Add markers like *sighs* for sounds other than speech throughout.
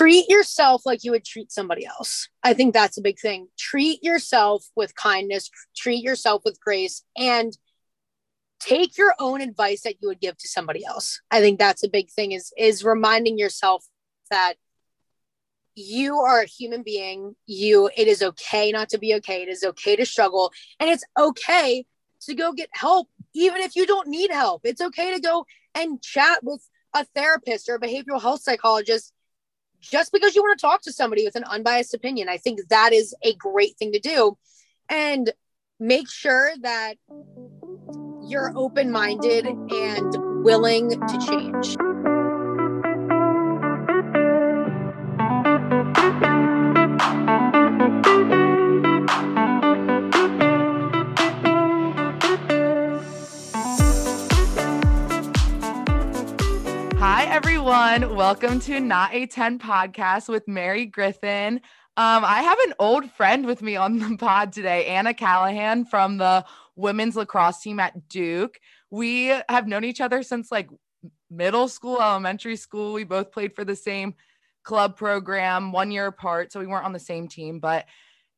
treat yourself like you would treat somebody else. I think that's a big thing. Treat yourself with kindness, treat yourself with grace, and take your own advice that you would give to somebody else. I think that's a big thing is is reminding yourself that you are a human being. You it is okay not to be okay. It is okay to struggle and it's okay to go get help even if you don't need help. It's okay to go and chat with a therapist or a behavioral health psychologist just because you want to talk to somebody with an unbiased opinion. I think that is a great thing to do. And make sure that you're open minded and willing to change. Everyone. Welcome to Not a 10 podcast with Mary Griffin. Um, I have an old friend with me on the *laughs* pod today, Anna Callahan from the women's lacrosse team at Duke. We have known each other since like middle school, elementary school. We both played for the same club program one year apart. So we weren't on the same team, but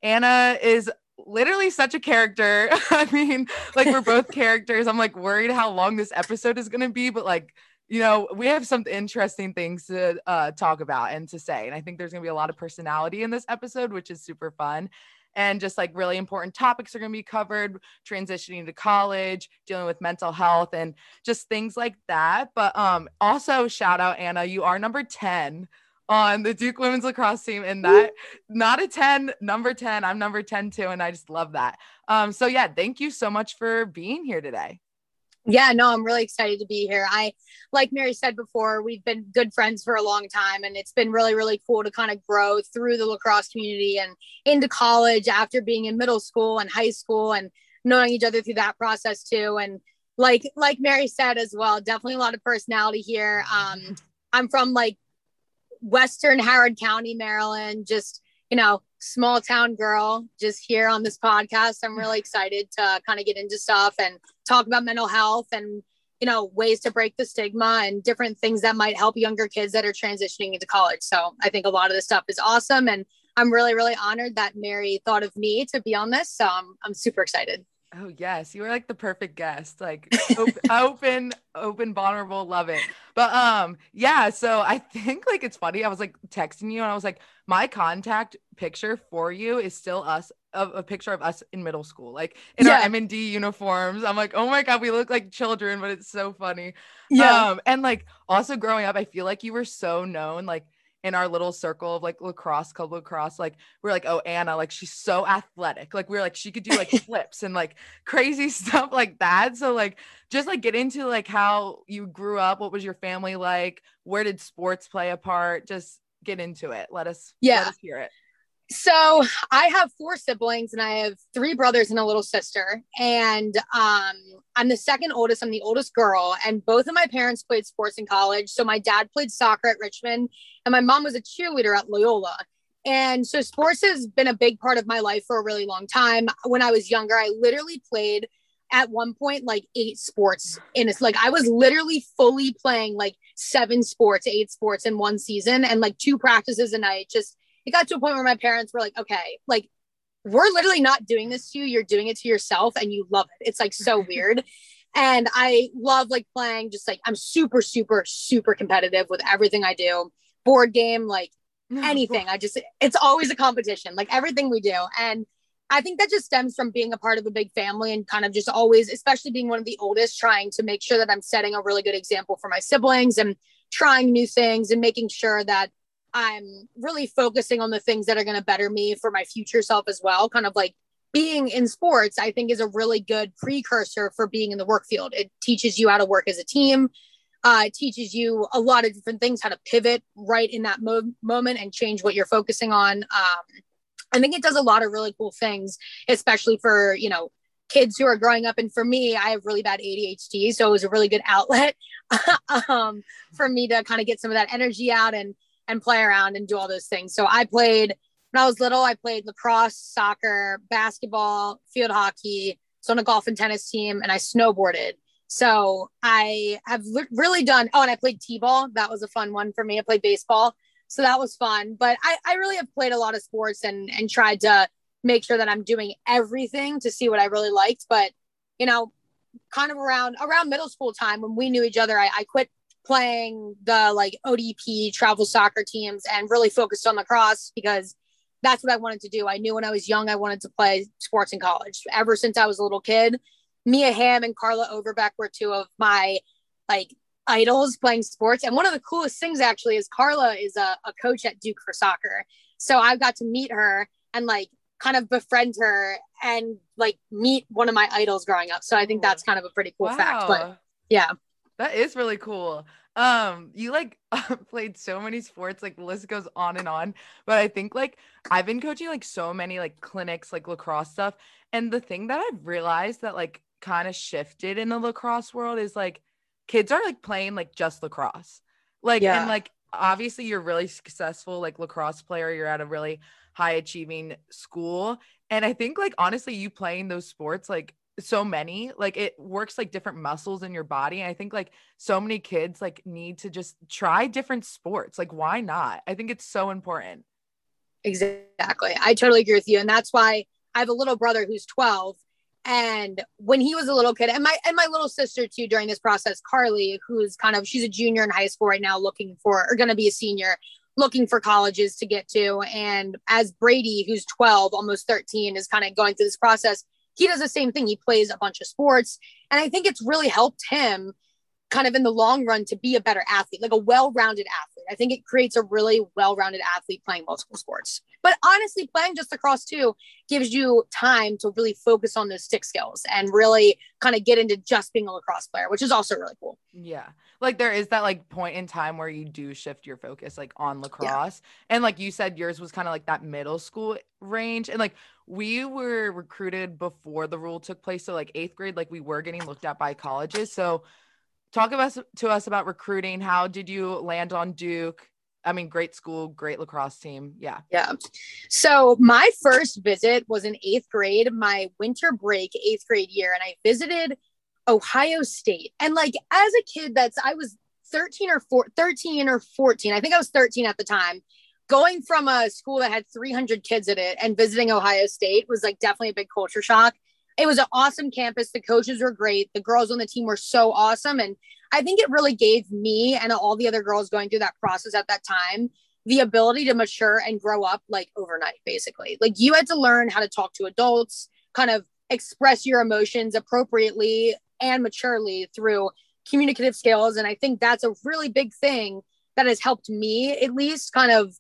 Anna is literally such a character. *laughs* I mean, like we're both *laughs* characters. I'm like worried how long this episode is going to be, but like you know, we have some interesting things to uh, talk about and to say. And I think there's going to be a lot of personality in this episode, which is super fun. And just like really important topics are going to be covered transitioning to college, dealing with mental health, and just things like that. But um, also, shout out, Anna, you are number 10 on the Duke women's lacrosse team. And that, not a 10, number 10. I'm number 10 too. And I just love that. Um, so, yeah, thank you so much for being here today. Yeah, no, I'm really excited to be here. I, like Mary said before, we've been good friends for a long time, and it's been really, really cool to kind of grow through the lacrosse community and into college after being in middle school and high school and knowing each other through that process too. And like, like Mary said as well, definitely a lot of personality here. Um, I'm from like Western Howard County, Maryland, just you know, small town girl just here on this podcast. I'm really *laughs* excited to kind of get into stuff and talk about mental health and, you know, ways to break the stigma and different things that might help younger kids that are transitioning into college. So I think a lot of this stuff is awesome. And I'm really, really honored that Mary thought of me to be on this. So I'm, I'm super excited. Oh yes, you were like the perfect guest. Like open, *laughs* open, open, vulnerable, love it. But um, yeah. So I think like it's funny. I was like texting you, and I was like, my contact picture for you is still us, a, a picture of us in middle school, like in yeah. our M and D uniforms. I'm like, oh my god, we look like children, but it's so funny. Yeah. Um, and like also growing up, I feel like you were so known, like in our little circle of like lacrosse club lacrosse like we're like oh anna like she's so athletic like we are like she could do like *laughs* flips and like crazy stuff like that so like just like get into like how you grew up what was your family like where did sports play a part just get into it let us yeah let us hear it so I have four siblings and I have three brothers and a little sister. And um, I'm the second oldest. I'm the oldest girl. And both of my parents played sports in college. So my dad played soccer at Richmond and my mom was a cheerleader at Loyola. And so sports has been a big part of my life for a really long time. When I was younger, I literally played at one point like eight sports in it's like I was literally fully playing like seven sports, eight sports in one season and like two practices a night just it got to a point where my parents were like, okay, like we're literally not doing this to you. You're doing it to yourself and you love it. It's like so *laughs* weird. And I love like playing, just like I'm super, super, super competitive with everything I do. Board game, like anything. I just, it's always a competition, like everything we do. And I think that just stems from being a part of a big family and kind of just always, especially being one of the oldest, trying to make sure that I'm setting a really good example for my siblings and trying new things and making sure that I'm really focusing on the things that are going to better me for my future self as well. Kind of like being in sports, I think is a really good precursor for being in the work field. It teaches you how to work as a team. Uh, it teaches you a lot of different things, how to pivot right in that mo- moment and change what you're focusing on. Um, I think it does a lot of really cool things, especially for, you know, kids who are growing up. And for me, I have really bad ADHD. So it was a really good outlet *laughs* um, for me to kind of get some of that energy out and and play around and do all those things. So I played when I was little, I played lacrosse, soccer, basketball, field hockey, so on a golf and tennis team, and I snowboarded. So I have really done. Oh, and I played t-ball. That was a fun one for me. I played baseball. So that was fun. But I, I really have played a lot of sports and and tried to make sure that I'm doing everything to see what I really liked. But you know, kind of around around middle school time when we knew each other, I, I quit playing the like ODP travel soccer teams and really focused on lacrosse because that's what I wanted to do. I knew when I was young I wanted to play sports in college. Ever since I was a little kid, Mia Hamm and Carla Overbeck were two of my like idols playing sports. And one of the coolest things actually is Carla is a, a coach at Duke for soccer. So I've got to meet her and like kind of befriend her and like meet one of my idols growing up. So I think that's kind of a pretty cool wow. fact. But yeah. That is really cool. Um, you like *laughs* played so many sports, like the list goes on and on. But I think like I've been coaching like so many like clinics, like lacrosse stuff. And the thing that I've realized that like kind of shifted in the lacrosse world is like kids are like playing like just lacrosse. Like yeah. and like obviously you're really successful like lacrosse player, you're at a really high achieving school. And I think like honestly, you playing those sports like so many like it works like different muscles in your body and i think like so many kids like need to just try different sports like why not i think it's so important exactly i totally agree with you and that's why i have a little brother who's 12 and when he was a little kid and my and my little sister too during this process carly who's kind of she's a junior in high school right now looking for or going to be a senior looking for colleges to get to and as brady who's 12 almost 13 is kind of going through this process he does the same thing. He plays a bunch of sports. And I think it's really helped him kind of in the long run to be a better athlete, like a well rounded athlete. I think it creates a really well rounded athlete playing multiple sports. But honestly, playing just lacrosse too gives you time to really focus on those stick skills and really kind of get into just being a lacrosse player, which is also really cool. Yeah. Like there is that like point in time where you do shift your focus like on lacrosse. Yeah. And like you said, yours was kind of like that middle school range. And like we were recruited before the rule took place. So like eighth grade, like we were getting looked at by colleges. So talk about to us about recruiting. How did you land on Duke? I mean, great school, great lacrosse team. Yeah. Yeah. So my first visit was in eighth grade, my winter break, eighth grade year. And I visited Ohio State. And like as a kid, that's I was 13 or four, 13 or 14. I think I was 13 at the time. Going from a school that had 300 kids in it and visiting Ohio State was like definitely a big culture shock. It was an awesome campus. The coaches were great. The girls on the team were so awesome. And I think it really gave me and all the other girls going through that process at that time the ability to mature and grow up like overnight, basically. Like you had to learn how to talk to adults, kind of express your emotions appropriately and maturely through communicative skills. And I think that's a really big thing that has helped me, at least, kind of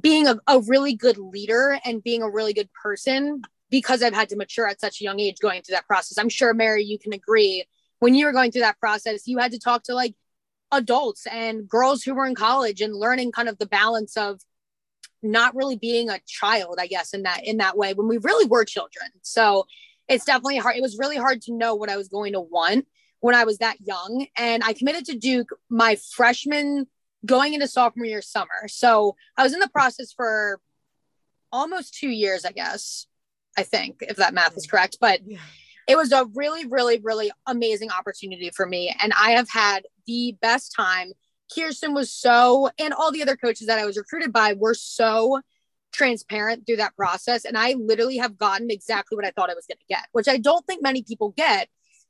being a, a really good leader and being a really good person because I've had to mature at such a young age going through that process. I'm sure, Mary, you can agree when you were going through that process, you had to talk to like adults and girls who were in college and learning kind of the balance of not really being a child, I guess, in that in that way when we really were children. So it's definitely hard. It was really hard to know what I was going to want when I was that young. And I committed to Duke my freshman going into sophomore year summer. So I was in the process for almost two years, I guess. I think, if that math is correct. But yeah it was a really, really, really amazing opportunity for me. And I have had the best time. Kirsten was so, and all the other coaches that I was recruited by were so transparent through that process. And I literally have gotten exactly what I thought I was going to get, which I don't think many people get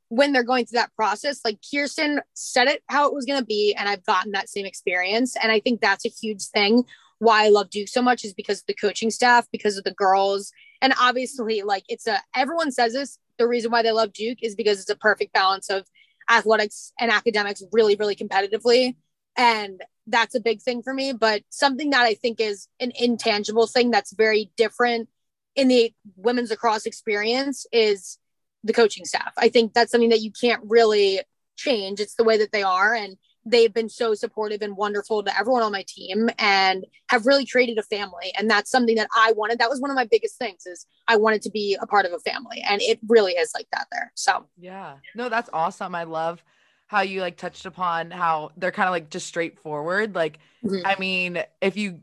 when they're going through that process. Like Kirsten said it how it was going to be. And I've gotten that same experience. And I think that's a huge thing why I love Duke so much is because of the coaching staff, because of the girls. And obviously, like it's a, everyone says this, the reason why they love Duke is because it's a perfect balance of athletics and academics really, really competitively. And that's a big thing for me. But something that I think is an intangible thing that's very different in the women's lacrosse experience is the coaching staff. I think that's something that you can't really change. It's the way that they are. And they've been so supportive and wonderful to everyone on my team and have really created a family. And that's something that i wanted. That was one of my biggest things is i wanted to be a part of a family. And it really is like that there. So. Yeah. No that's awesome. I love how you like touched upon how they're kind of like just straightforward. Like mm-hmm. i mean if you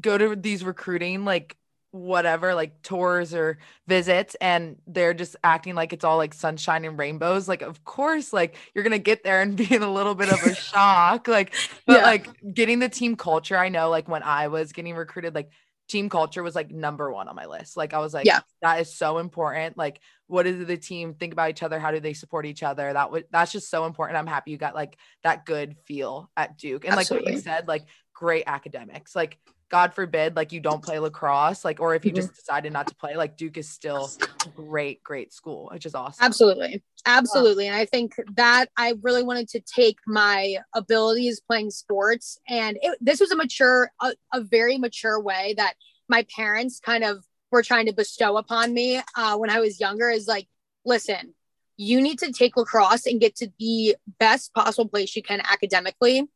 go to these recruiting like whatever like tours or visits and they're just acting like it's all like sunshine and rainbows like of course like you're gonna get there and *laughs* be in a little bit of a shock like *laughs* but yeah. like getting the team culture i know like when i was getting recruited like team culture was like number one on my list. Like I was like, yeah, that is so important. Like, what does the team think about each other? How do they support each other? That would that's just so important. I'm happy you got like that good feel at Duke. And Absolutely. like what you said, like great academics. Like God forbid, like you don't play lacrosse, like, or if you mm-hmm. just decided not to play, like Duke is still great, great school, which is awesome. Absolutely. Absolutely. And I think that I really wanted to take my abilities playing sports. And it, this was a mature, a, a, very mature way that my parents kind of were trying to bestow upon me uh, when I was younger is like, listen, you need to take lacrosse and get to the best possible place you can academically.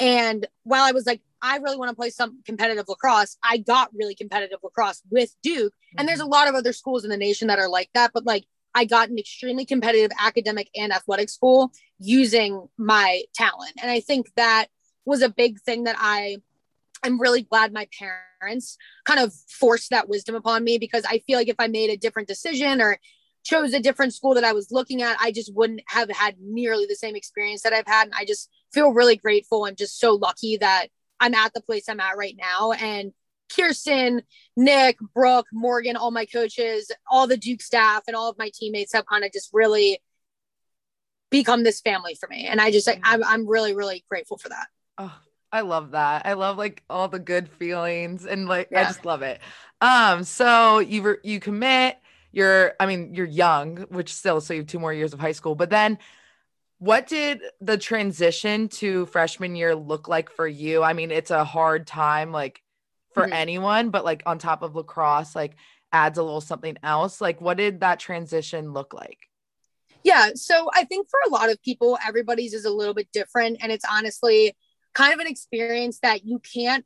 And while I was like, I really want to play some competitive lacrosse. I got really competitive lacrosse with Duke. Mm-hmm. And there's a mm-hmm. lot of other schools in the nation that are like that. But like, I got an extremely competitive academic and athletic school using my talent. And I think that was a big thing that I I am really glad my parents kind of forced that wisdom upon me because I feel like if I made a different decision or chose a different school that I was looking at, I just wouldn't have had nearly the same experience that I've had. And I just feel really grateful and just so lucky that I'm at the place I'm at right now. And Kirsten, Nick, Brooke, Morgan, all my coaches, all the Duke staff, and all of my teammates have kind of just really become this family for me. And I just, mm-hmm. I'm, I'm really, really grateful for that. Oh, I love that. I love like all the good feelings and like, yeah. I just love it. Um, so you, re- you commit, you're, I mean, you're young, which still, so you have two more years of high school, but then what did the transition to freshman year look like for you? I mean, it's a hard time like for mm-hmm. anyone, but like on top of lacrosse, like adds a little something else. Like, what did that transition look like? Yeah. So I think for a lot of people, everybody's is a little bit different. And it's honestly kind of an experience that you can't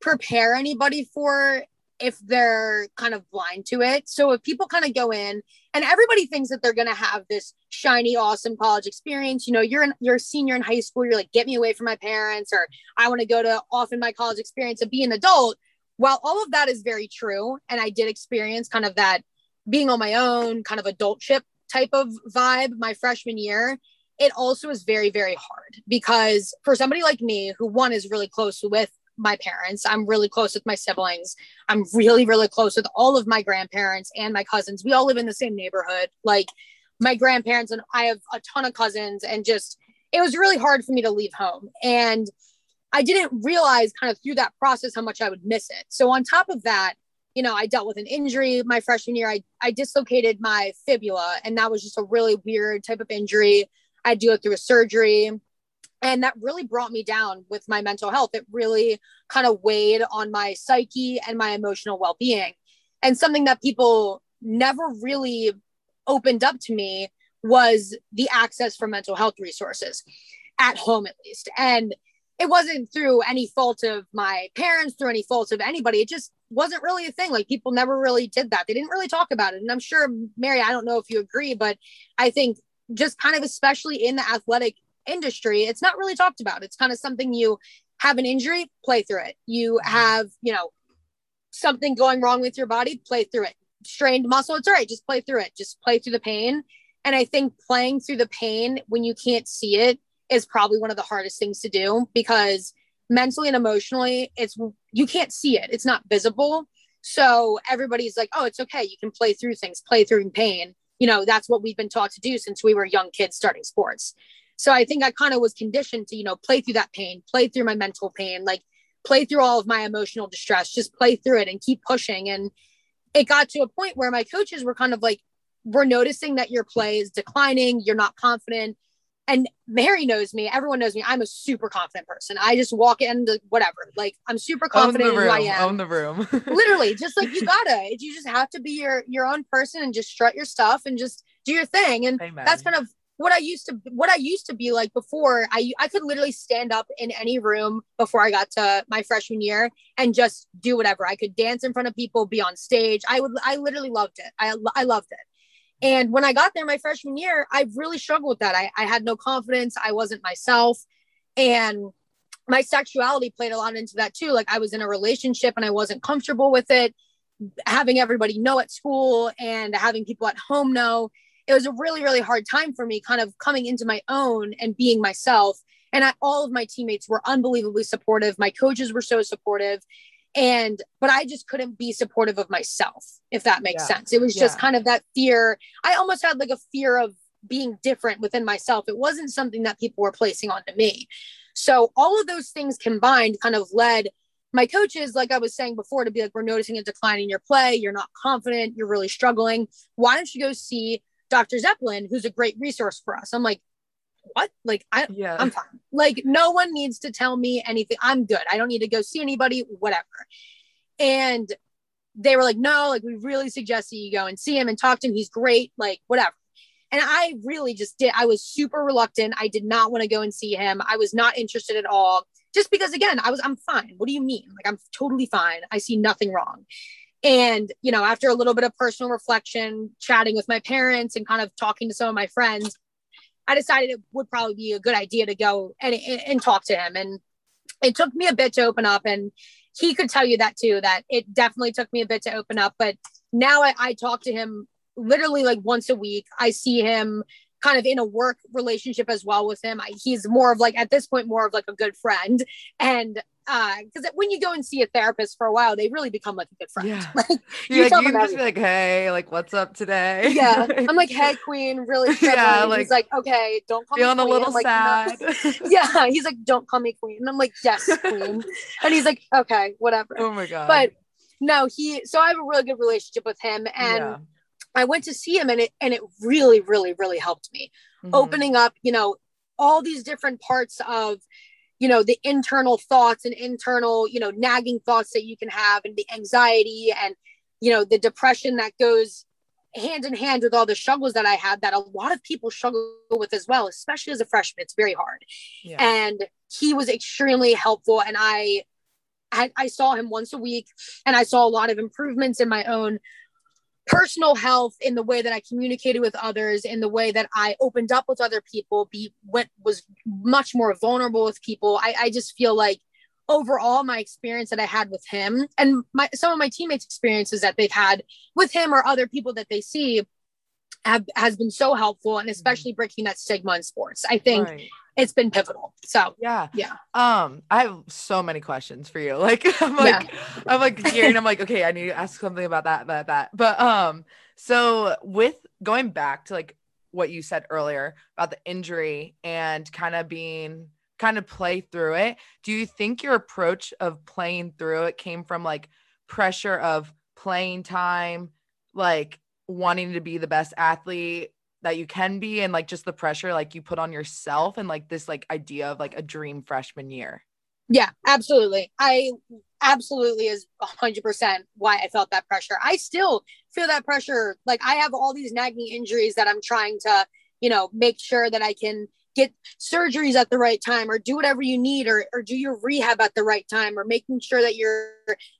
prepare anybody for if they're kind of blind to it. So if people kind of go in and everybody thinks that they're going to have this shiny, awesome college experience, you know, you're in, you're a senior in high school, you're like, get me away from my parents, or I want to go to often my college experience and be an adult. While all of that is very true, and I did experience kind of that being on my own, kind of adultship type of vibe my freshman year, it also is very, very hard because for somebody like me who one is really close with my parents. I'm really close with my siblings. I'm really, really close with all of my grandparents and my cousins. We all live in the same neighborhood. Like my grandparents and I have a ton of cousins, and just it was really hard for me to leave home. And I didn't realize kind of through that process how much I would miss it. So, on top of that, you know, I dealt with an injury my freshman year. I, I dislocated my fibula, and that was just a really weird type of injury. I to go through a surgery and that really brought me down with my mental health. It really kind of weighed on my psyche and my emotional well-being. And something that people never really opened up to me was the access for mental health resources at home at least. And it wasn't through any fault of my parents through any fault of anybody. It just wasn't really a thing. Like people never really did that. They didn't really talk about it. And i'm sure mary i don't know if you agree but i think just kind of especially in the athletic industry, it's not really talked about. It's kind of something you have an injury, play through it. You mm-hmm. have, you know, something going wrong with your body, play through it. Strained muscle, it's all right. Just play through it. Just play through the pain. And I think playing through the pain when you can't see it is probably one of the hardest things to do because mentally and emotionally, it's you can't see it. It's not visible. So everybody's like, oh, it's okay. You can play through things, play through pain. You know, that's what we've been taught to do since we were young kids starting sports. So I think I kind of was conditioned to, you know, play through that pain, play through my mental pain, like play through all of my emotional distress, just play through it and keep pushing. And it got to a point where my coaches were kind of like, we're noticing that your play is declining, you're not confident. And Mary knows me, everyone knows me. I'm a super confident person. I just walk into whatever. Like I'm super confident in who I am. Own the room. *laughs* Literally, just like you gotta. You just have to be your your own person and just strut your stuff and just do your thing. And Amen. that's kind of what I used to what I used to be like before. I I could literally stand up in any room before I got to my freshman year and just do whatever. I could dance in front of people, be on stage. I would I literally loved it. I I loved it. And when I got there my freshman year, I really struggled with that. I, I had no confidence. I wasn't myself. And my sexuality played a lot into that too. Like I was in a relationship and I wasn't comfortable with it. having everybody know at school and having people at home know. It was a really, really hard time for me, kind of coming into my own and being myself. And I, all of my teammates were unbelievably supportive. My coaches were so supportive. And, but I just couldn't be supportive of myself, if that makes yeah. sense. It was just kind of that fear. I almost had like a fear of being different within myself. It wasn't something that people were placing onto me. So all of those things combined kind of led my coaches, like I was saying before, to be like, we're noticing a decline in your play. You're not confident. You're really struggling. Why don't you go see Dr. Zeppelin, who's a great resource for us? I'm like, what? Like, I, yeah. I'm fine. Like, no one needs to tell me anything. I'm good. I don't need to go see anybody, whatever. And they were like, no, like, we really suggest that you go and see him and talk to him. He's great, like, whatever. And I really just did. I was super reluctant. I did not want to go and see him. I was not interested at all. Just because, again, I was, I'm fine. What do you mean? Like, I'm totally fine. I see nothing wrong. And, you know, after a little bit of personal reflection, chatting with my parents and kind of talking to some of my friends, I decided it would probably be a good idea to go and, and talk to him. And it took me a bit to open up. And he could tell you that too, that it definitely took me a bit to open up. But now I, I talk to him literally like once a week. I see him kind of in a work relationship as well with him. I, he's more of like at this point more of like a good friend, and because uh, when you go and see a therapist for a while, they really become like a good friend. Yeah. *laughs* like, you, like, you can just be like, "Hey, like, what's up today?" Yeah, *laughs* I'm like, "Hey, Queen, really?" *laughs* Struggling. Yeah, like, he's like, "Okay, don't call feeling me." Feeling a little like, sad. No. yeah, he's like, "Don't call me Queen," and I'm like, "Yes, Queen," and he's like, "Okay, whatever." Oh my god! But no, he. So I have a really good relationship with him, and. Yeah I went to see him and it and it really, really, really helped me. Mm-hmm. Opening up, you know, all these different parts of, you know, the internal thoughts and internal, you know, nagging thoughts that you can have and the anxiety and, you know, the depression that goes hand in hand with all the struggles that I had that a lot of people struggle with as well, especially as a freshman. It's very hard. Yeah. And he was extremely helpful. And I, I, I saw him once a week and I saw a lot of improvements in my own personal health in the way that I communicated with others, in the way that I opened up with other people, be went was much more vulnerable with people. I, I just feel like overall my experience that I had with him and my some of my teammates' experiences that they've had with him or other people that they see have, has been so helpful and especially breaking that stigma in sports. I think right it's been pivotal. So yeah, yeah. Um, I have so many questions for you. *laughs* Like I'm like yeah. I'm like hearing. I'm like, okay, I need to ask something about that, about that. But um, so with going back to like what you said earlier about the injury and kind of being kind of play through it, do you think your approach of playing through it came from like pressure of playing time, like wanting to be the best athlete that you can be and like just the pressure like you put on yourself and like this like idea of like a dream freshman year. Yeah absolutely. I absolutely is 100% why i felt that pressure. I still feel that pressure. Like i have all these nagging injuries that i'm trying to you know make sure that i can get surgeries at the right time or do whatever you need or, or do your rehab at the right time or making sure that you're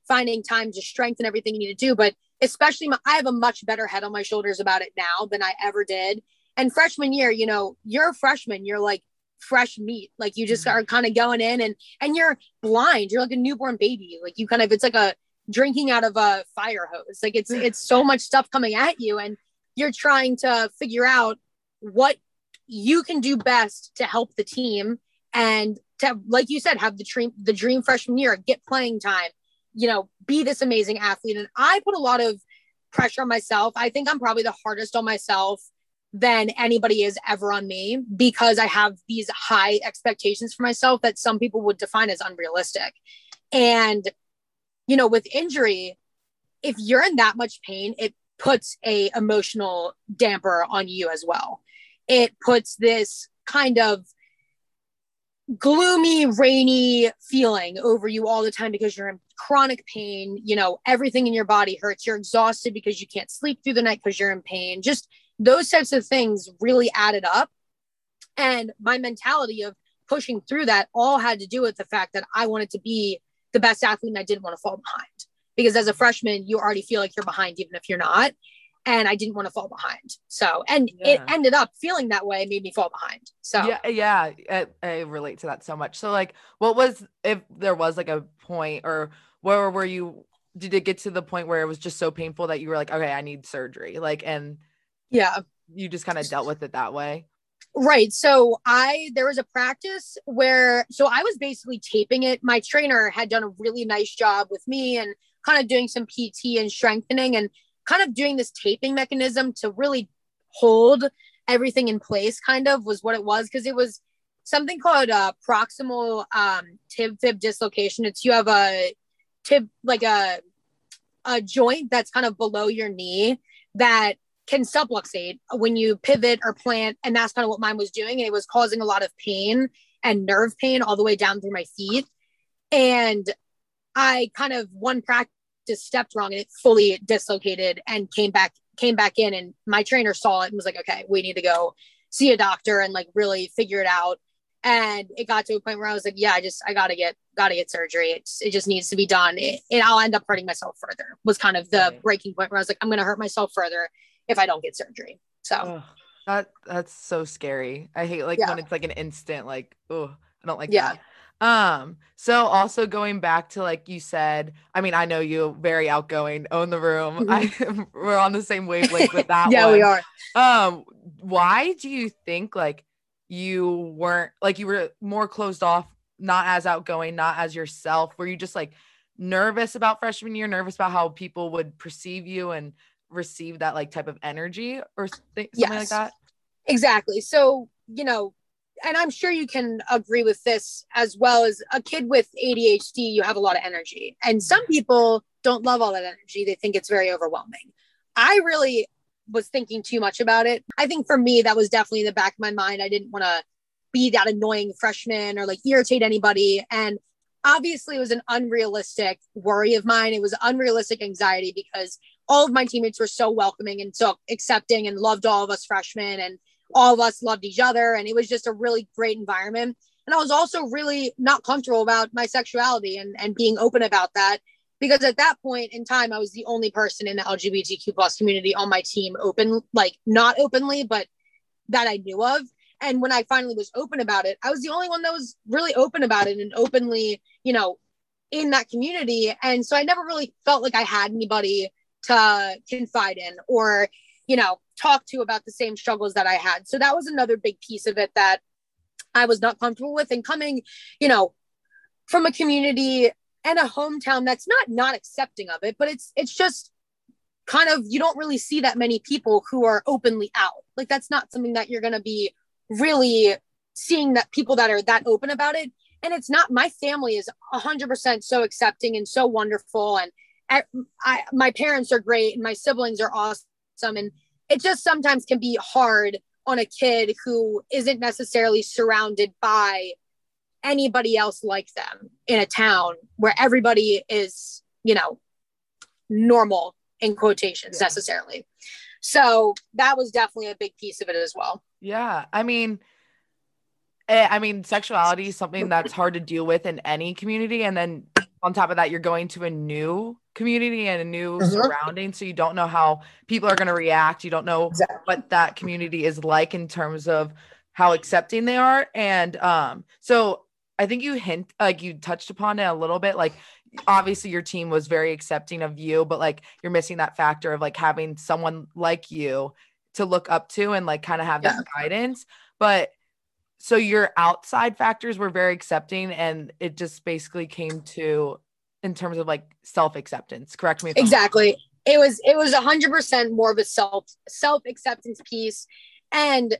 finding time to strengthen everything you need to do. But especially my, I have a much better head on my shoulders about it now than I ever did. And freshman year, you know, you're a freshman, you're like fresh meat. Like you just mm-hmm. are kind of going in and and you're blind. You're like a newborn baby. Like you kind of it's like a drinking out of a fire hose. Like it's it's so much stuff coming at you and you're trying to figure out what you can do best to help the team and to like you said have the dream the dream freshman year get playing time you know, be this amazing athlete. And I put a lot of pressure on myself. I think I'm probably the hardest on myself than anybody is ever on me because I have these high expectations for myself that some people would define as unrealistic. And, you know, with injury, if you're in that much pain, it puts a emotional damper on you as well. It puts this kind of gloomy, rainy feeling over you all the time because you're in chronic pain. You know, everything in your body hurts. You're exhausted because you can't sleep through the night because you're in pain. Just those types of things really added up. And my mentality of pushing through that all had to do with the fact that I wanted to be the best athlete and I didn't want to fall behind. Because as a freshman, you already feel like you're behind, even if you're not and I didn't want to fall behind. So, and yeah. it ended up feeling that way, made me fall behind. So, yeah, yeah, I, I, relate to that so much. So, like, what was if there was like a point, or where were you did it get to the point where it was just so painful that you were like, okay, I need surgery? Like, and yeah, you just kind of dealt with it that way. Right. So I there was a practice where so I was basically taping it. My trainer had done a really nice job with me and kind of doing some PT and strengthening and kind of doing this taping mechanism to really hold everything in place kind of was what it was because it was something called uh, proximal um, tib fib dislocation. It's you have a tib like a a joint that's kind of below your knee that can subluxate when you pivot or plant. And that's kind of what mine was doing. And it was causing a lot of pain and nerve pain all the way down through my feet. And I kind of one practice stepped wrong and it fully dislocated and came back came back in and my trainer saw it and was like okay we need to go see a doctor and like really figure it out and it got to a point where i was like yeah i just i gotta get gotta get surgery it's, it just needs to be done it, and i'll end up hurting myself further was kind of the right. breaking point where i was like i'm gonna hurt myself further if I don't get surgery. So that that's so scary. I hate like yeah. when it's like an instant like oh I don't like yeah. That. Um, so also going back to like you said, I mean, I know you very outgoing, own the room. *laughs* Mm-hmm. I *laughs* we're on the same wavelength with *laughs* that. yeah, one. we are. Um, why do you think like you weren't like you were more closed off, not as outgoing, not as yourself? Were you just like nervous about freshman year, nervous about how people would perceive you and receive that like type of energy or something yes. like that exactly so you know and i'm sure you can agree with this as well as a kid with adhd you have a lot of energy. And some mm-hmm. people don't love all that energy. They think it's very overwhelming. I really was thinking too much about it. I think for me that was definitely in the back of my mind. I didn't want to be that annoying freshman or like irritate anybody. And obviously it was an unrealistic worry of mine. It was unrealistic anxiety because all of my teammates were so welcoming and so accepting and loved all of us freshmen. And all of us loved each other and it was just a really great environment. And i was also really not comfortable about my sexuality and, and being open about that because at that point in time i was the only person in the lgbtq plus community on my team open like not openly but that i knew of. And when i finally was open about it i was the only one that was really open about it and openly you know in that community. And so i never really felt like i had anybody to confide in or you know talk to about the same struggles that i had. So that was another big piece of it that i was not comfortable with. And coming you know from a community and a hometown that's not not accepting of it but it's it's just kind of you don't really see that many people who are openly out. Like that's not something that you're to be really seeing that people that are that open about it. And it's not my family is 100% so accepting and so wonderful. And I, I, my parents are great and my siblings are awesome. And it just sometimes can be hard on a kid who isn't necessarily surrounded by anybody else like them in a town where everybody is you know normal in quotations yeah. necessarily so that was definitely a big piece of it as well yeah i mean eh, I mean, sexuality is something that's hard to deal with in any community. And then on top of that, you're going to a new community and a new mm-hmm. surrounding. So you don't know how people are going to react. You don't know exactly. what that community is like in terms of how accepting they are. And um, so I think you hint like you touched upon it a little bit. Like obviously your team was very accepting of you, but like you're missing that factor of like having someone like you to look up to and like kind of have yeah. that guidance. But so your outside factors were very accepting and it just basically came to in terms of like self-acceptance. Correct me exactly. It was it was 100% more of a self self-acceptance piece. And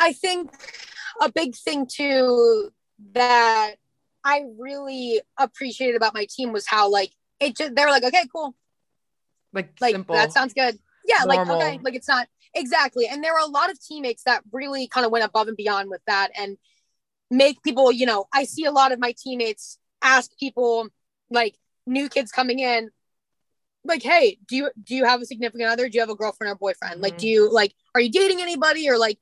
i think a big thing too that i really appreciated about my team was how like it just they were like okay cool. Like like simple, that sounds good. Yeah normal. like okay like it's not exactly. And there were a lot of teammates that really kind of went above and beyond with that and make people you know i see a lot of my teammates ask people like new kids coming in like hey do you do you have a significant other? Do you have a girlfriend or boyfriend? Mm-hmm. like do you like are you dating anybody? Or like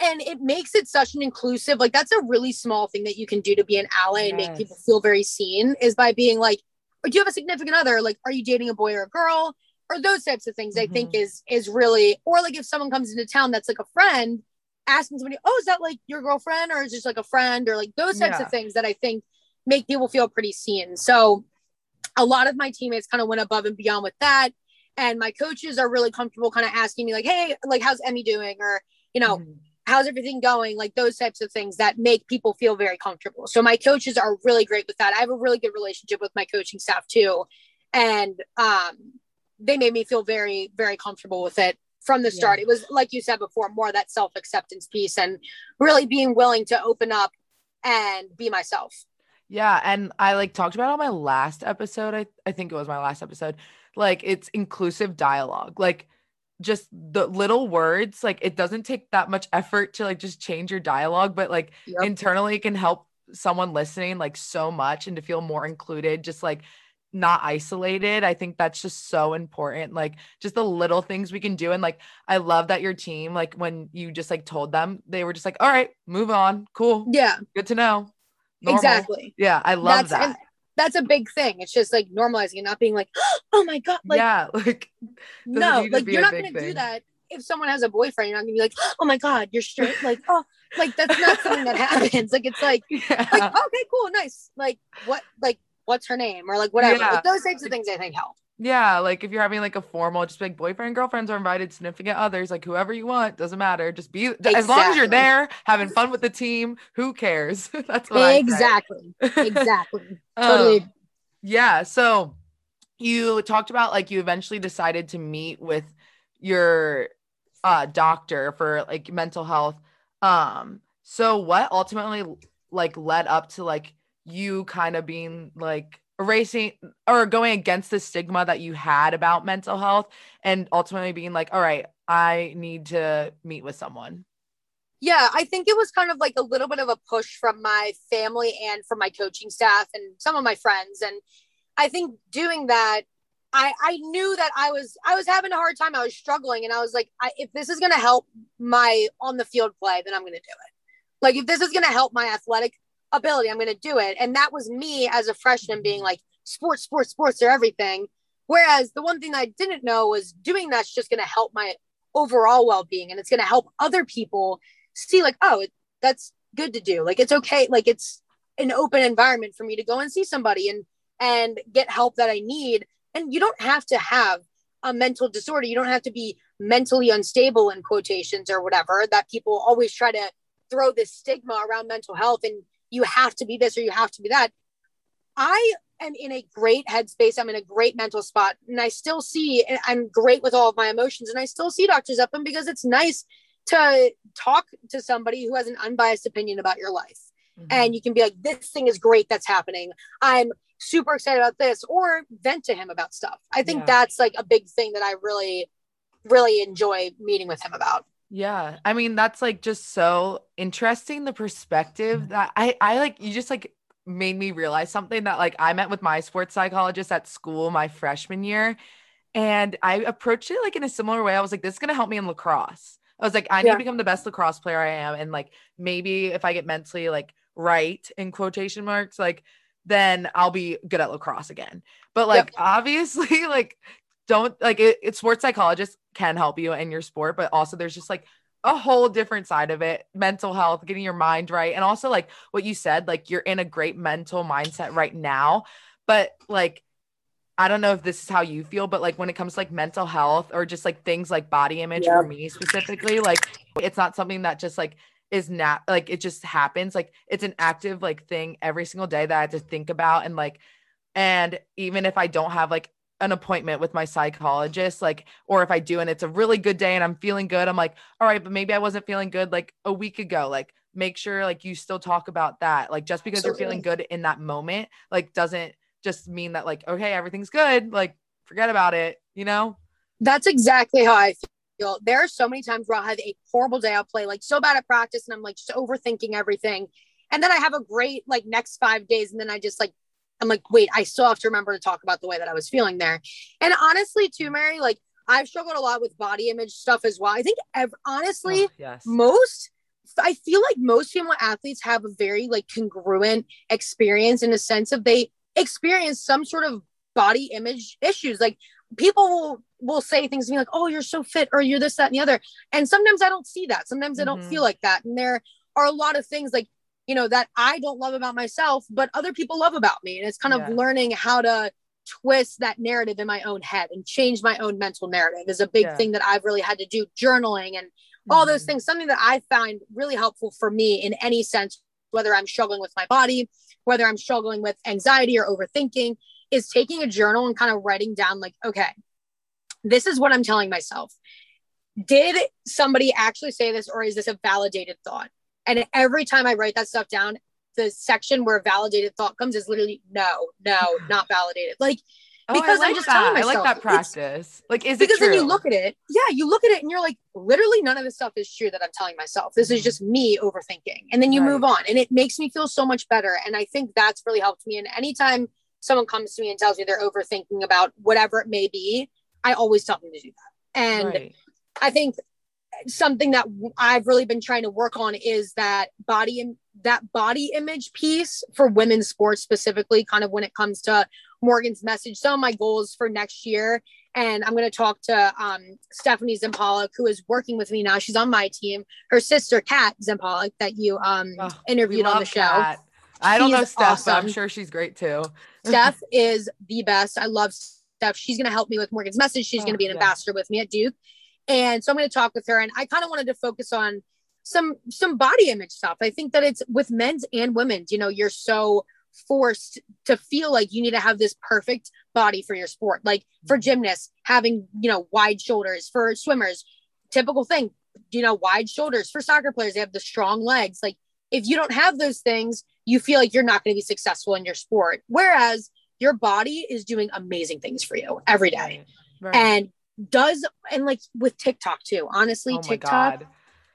and it makes it such an inclusive like that's a really small thing that you can do to be an ally yes. and make people feel very seen is by being like do you have a significant other? Like are you dating a boy or a girl or those types of things mm-hmm. i think mm-hmm. is is really or like if someone comes into town that's like a friend asking somebody oh is that like your girlfriend or is just like a friend or like those types yeah. of things that i think make people feel pretty seen. So a lot of my teammates kind of went above and beyond with that. And my coaches are really comfortable kind of asking me, like, hey, like, how's Emmy doing? Or, you know, mm-hmm. how's everything going? Like those types of things that make people feel very comfortable. So my coaches are really great with that. I have a really good relationship with my coaching staff too. And um, they made me feel very, very comfortable with it from the start. Yeah. It was, like you said before, more that self acceptance piece and really being willing to open up and be myself. Yeah. And I like talked about on my last episode. I, I think it was my last episode. Like it's inclusive dialogue. Like just the little words, like it doesn't take that much effort to like just change your dialogue, but like yep. internally it can help someone listening like so much and to feel more included, just like not isolated. I think that's just so important. Like just the little things we can do. And like I love that your team, like when you just like told them, they were just like, all right, move on. Cool. Yeah. Good to know. Normal. Exactly. Yeah, I love that's, that. That's a big thing. It's just like normalizing and not being like, *gasps* oh my god, like yeah, *laughs* like no, like you're not gonna thing. do that if someone has a boyfriend. You're not gonna be like, *gasps* oh my god, you're straight. Like oh, like that's not something that *laughs* happens. Like it's like, yeah. like okay, cool, nice. Like what, like what's her name or like whatever. Yeah. Like, those types of things I think help. Yeah, like if you're having like a formal, just like boyfriend, girlfriends are invited, significant others, like whoever you want, doesn't matter. Just be exactly. as long as you're there, having fun with the team. Who cares? *laughs* That's what exactly, exactly, *laughs* *laughs* totally. Um, yeah. So you talked about like you eventually decided to meet with your uh, doctor for like mental health. Um, so what ultimately like led up to like you kind of being like erasing or going against the stigma that you had about mental health and ultimately being like all right i need to meet with someone. Yeah i think it was kind of like a little bit of a push from my family and from my coaching staff and some of my friends. And i think doing that i i knew that i was i was having a hard time. I was struggling and i was like I, if this is going to help my on the field play then i'm going to do it. Like if this is going to help my athletic ability. I'm going to do it. And that was me as a freshman being like, sports, sports, sports are everything. Whereas the one thing I didn't know was doing that's just going to help my overall well being and it's going to help other people see, like, oh, that's good to do. Like, it's okay. Like, it's an open environment for me to go and see somebody and and get help that I need. And you don't have to have a mental disorder. You don't have to be mentally unstable in quotations or whatever that people always try to throw this stigma around mental health. And you have to be this or you have to be that. I am in a great headspace. I'm in a great mental spot. And I still see, I'm great with all of my emotions. And I still see Dr. Zeppelin because it's nice to talk to somebody who has an unbiased opinion about your life. Mm-hmm. And you can be like, this thing is great that's happening. I'm super excited about this, or vent to him about stuff. I think yeah. that's like a big thing that I really, really enjoy meeting with him about. Yeah. I mean, that's like just so interesting the perspective mm. that I I like you just like made me realize something that like I met with my sports psychologist at school my freshman year and I approached it like in a similar way. I was like this is going to help me in lacrosse. I was like I need yeah. to become the best lacrosse player I am and like maybe if I get mentally like right in quotation marks like then I'll be good at lacrosse again. But like yep. *laughs* obviously like don't like it, it sports psychologists can help you in your sport, but also there's just like a whole different side of it mental health getting your mind right and also like what you said like you're in a great mental mindset right now but like i don't know if this is how you feel but like when it comes to like mental health or just like things like body image yep. for me specifically like it's not something that just like is not like it just happens like it's an active like thing every single day that i have to think about and like and even if i don't have like an appointment with my psychologist like or if i do and it's a really good day and i'm feeling good i'm like all right but maybe i wasn't feeling good like a week ago. Like make sure like you still talk about that like just because you're feeling good in that moment like doesn't just mean that like okay everything's good like forget about it you know? That's exactly how i feel. There are so many times where i'll have a horrible day i'll play like so bad at practice and i'm like just overthinking everything. And then i have a great like next five days and then i just like I'm like, wait, I still have to remember to talk about the way that I was feeling there. And honestly, too, Mary, like I've struggled a lot with body image stuff as well. I think ev- honestly, oh, yes. most I feel like most female athletes have a very like congruent experience in a sense of they experience some sort of body image issues. Like people will will say things to me like, "Oh, you're so fit," or "You're this, that, and the other." And sometimes I don't see that. Sometimes mm-hmm. I don't feel mm-hmm. like that. And there are a lot of things like you know that i don't love about myself but other people love about me and it's kind yeah. of learning how to twist that narrative in my own head and change my own mental narrative is a big Yeah. thing that I've really had to do. Journaling and all those Mhm. things, something that I find really helpful for me in any sense, whether I'm struggling with my body, whether I'm struggling with anxiety or overthinking, is taking a journal and kind of writing down, like, okay, this is what I'm telling myself. Did somebody actually say this, or is this a validated thought? And every time I write that stuff down, the section where validated thought comes is literally no, no, *sighs* not validated. Like, Oh, because I I'm like just that. telling I like myself, that practice. Like, is because it true? then you look at it yeah you look at it and you're like literally none of this stuff is true that i'm telling myself this is Mhm. just me overthinking and then you Right. move on and it makes me feel so much better and i think that's really helped me and anytime someone comes to me and tells me they're overthinking about whatever it may be i always tell them to do that and Right. I think something that I've really been trying to work on is that body Im- that body image piece for women's sports specifically kind of when it comes to Morgan's message some of my goals for next year and I'm going to talk to um, Stephanie Zimpalik who is working with me now she's on my team her sister Kat Zimpalik that you um, Oh, interviewed on the show Kat. I don't know Steph, but I'm sure she's great too. *laughs* Steph is the best. I love Steph. She's going to help me with Morgan's message. She's Oh, going to be an yeah. ambassador with me at Duke. And so I'm going to talk with her. And I kind of wanted to focus on some some body image stuff. I think that it's with men's and women's, you know, you're so forced to feel like you need to have this perfect body for your sport. Like for mm-hmm. gymnasts, having, you know, wide shoulders, for swimmers, typical thing, you know, wide shoulders. For soccer players, they have the strong legs. Like if you don't have those things, you feel like you're not going to be successful in your sport. Whereas your body is doing amazing things for you every day Right. Right. and does and like with TikTok too. Honestly, oh my TikTok, god.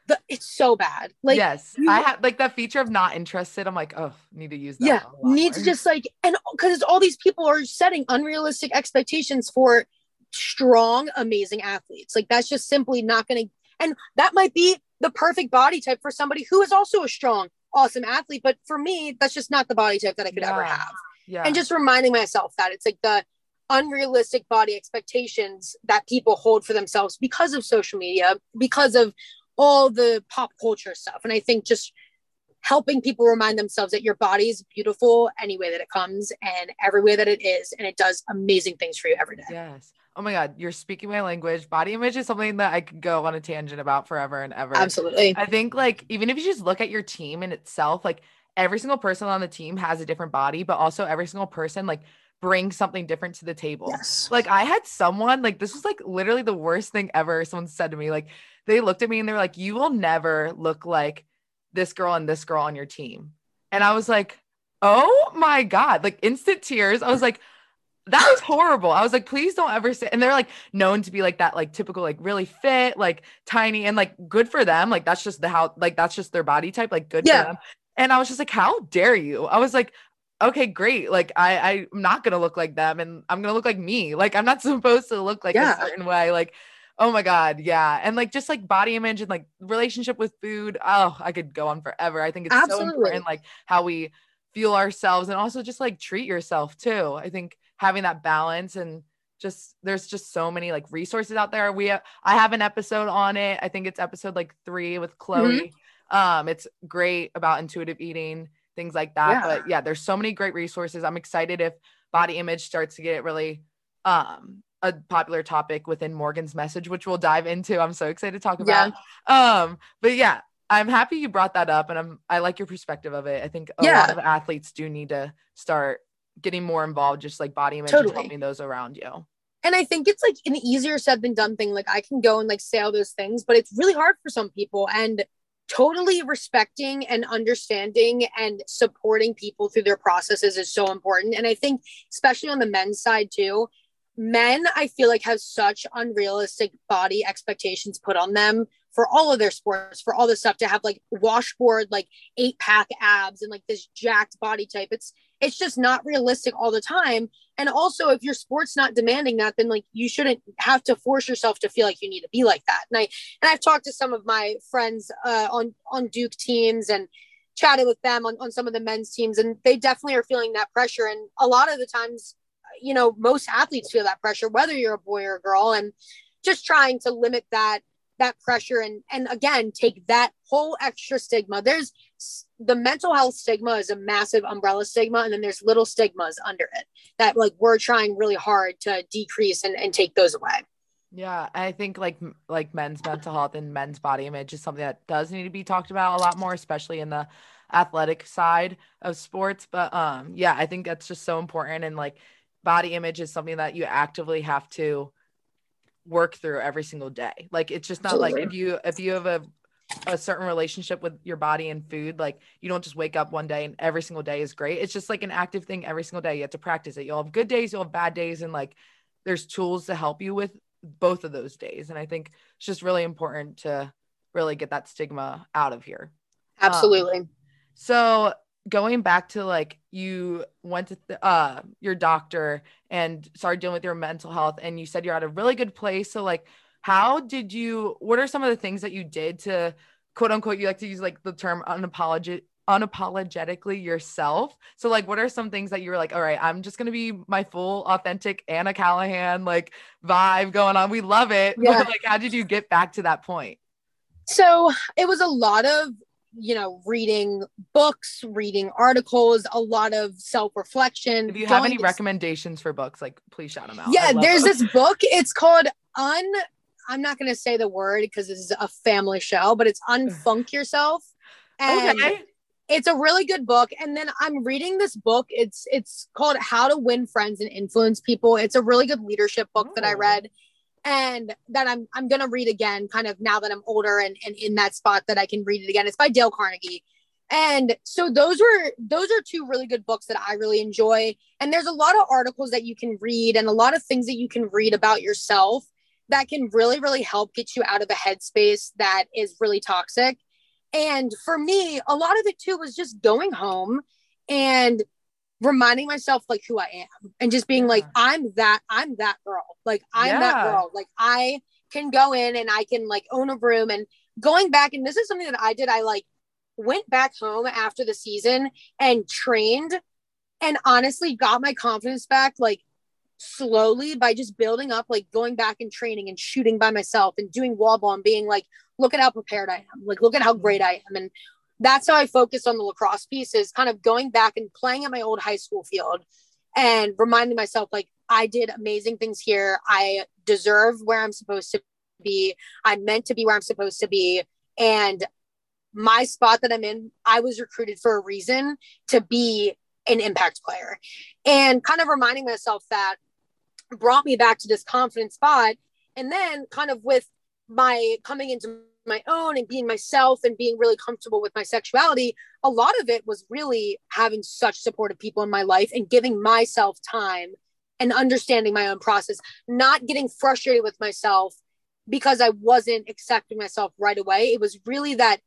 the, it's so bad. Like yes, you- I had like that feature of not interested. I'm like, oh, need to use that. yeah, need to just like and because all these people are setting unrealistic expectations for strong, amazing athletes. Like that's just simply not going to and that might be the perfect body type for somebody who is also a strong, awesome athlete. But for me, that's just not the body type that I could ever have. yeah. and just reminding myself that it's like the unrealistic body expectations that people hold for themselves because of social media because of all the pop culture stuff and i think just helping people remind themselves that your body is beautiful any way that it comes and every way that it is and it does amazing things for you every day yes. Oh my god, you're speaking my language. Body image is something that I could go on a tangent about forever and ever. absolutely I think like even if you just look at your team in itself, like every single person on the team has a different body, but also every single person like brings something different to the table. yes Like I had someone like this was like literally the worst thing ever. Someone said to me like they looked at me and they were like, "You will never look like this girl and this girl on your team." And I was like, "Oh my god!" Like instant tears. I was like. That was horrible. I was like, please don't ever say. And they're like known to be like that, like typical, like really fit, like tiny, and like good for them. Like that's just the how, like that's just their body type, like good Yeah. for them. And I was just like, how dare you? I was like, okay, great. Like I, I'm not gonna look like them, and I'm gonna look like me. Like I'm not *laughs* supposed to look like Yeah. a certain way. Like, oh my god, yeah. And like just like body image and like relationship with food. Oh, I could go on forever. I think it's so important, like how we feel ourselves, and also just like treat yourself too. I think having that balance and just there's just so many like resources out there. We I have an episode on it. I think it's episode like three with Chloe. Um, it's great about intuitive eating, things like that. Yeah. But yeah, there's so many great resources. I'm excited if body image starts to get really um a popular topic within Morgan's message, which we'll dive into. I'm so excited to talk Yeah. about. Um, but yeah, I'm happy you brought that up and I'm I like your perspective of it. I think a lot of athletes do need to start getting more involved, just like body image and Totally. helping those around you. and I think it's like an easier said than done thing. Like I can go and like say all those things, but it's really hard for some people. And totally respecting and understanding and supporting people through their processes is so important. And I think especially on the men's side too, men I feel like have such unrealistic body expectations put on them for all of their sports, for all this stuff to have like washboard, like eight pack abs and like this jacked body type. It's it's just not realistic all the time. And also if your sport's not demanding that then like you shouldn't have to force yourself to feel like you need to be like that. And i and i've talked to some of my friends uh, on on duke teams and chatted with them on, on some of the men's teams and they definitely are feeling that pressure. And a lot of the times you know most athletes feel that pressure whether you're a boy or a girl and just trying to limit that that pressure and and again take that whole extra stigma. There's the mental health stigma is a massive umbrella stigma and then there's little stigmas under it that like we're trying really hard to decrease and, and take those away. Yeah i think like like men's mental health and men's body image is something that does need to be talked about a lot more especially in the athletic side of sports but um yeah i think that's just so important and like body image is something that you actively have to work through every single day like it's just not like if you if you have a a certain relationship with your body and food. Like you don't just wake up one day and every single day is great. It's just like an active thing every single day. You have to practice it. You'll have good days, you'll have bad days, and like there's tools to help you with both of those days. And I think it's just really important to really get that stigma out of here. Absolutely. Um, so going back to like you went to th- uh your doctor and started dealing with your mental health and you said you're at a really good place so like how did you what are some of the things that you did to quote unquote you like to use like the term unapologetic unapologetically yourself. So like what are some things that you were like, all right, I'm just gonna be my full authentic Anna Callahan like vibe going on. We love it. *laughs* Yeah. Like how did you get back to that point? So it was a lot of you know, reading books, reading articles, a lot of self reflection. If you have any to... recommendations for books, like please shout them out. Yeah, there's this book. It's called Un I'm not going to say the word because this is a family show, but it's Unfunk Yourself. And okay. It's a really good book. And then I'm reading this book. It's it's called How to Win Friends and Influence People. It's a really good leadership book oh. that I oh. read and that I'm I'm gonna read again, kind of now that I'm older and, and in that spot that I can read it again. It's by Dale Carnegie. And so those were those are two really good books that I really enjoy. And there's a lot of articles that you can read and a lot of things that you can read about yourself that can really, really help get you out of a headspace that is really toxic. And for me, a lot of it too was just going home and reminding myself like who I am and just being yeah. like, I'm that, I'm that girl. Like I'm yeah. that girl. Like I can go in and I can like own a room and going back. And this is something that I did. I like went back home after the season and trained and honestly got my confidence back like slowly by just building up, like going back and training and shooting by myself and doing wall ball and being like, look at how prepared I am. Like, look at how great mm-hmm. I am. And that's how I focus on the lacrosse piece is kind of going back and playing at my old high school field and reminding myself, like, I did amazing things here. I deserve where I'm supposed to be. I'm meant to be where I'm supposed to be. And my spot that I'm in, I was recruited for a reason to be an impact player. And kind of reminding myself that brought me back to this confident spot. And then, kind of with my coming into my own and being myself and being really comfortable with my sexuality, a lot of it was really having such supportive people in my life and giving myself time and understanding my own process, not getting frustrated with myself because I wasn't accepting myself right away. It was really that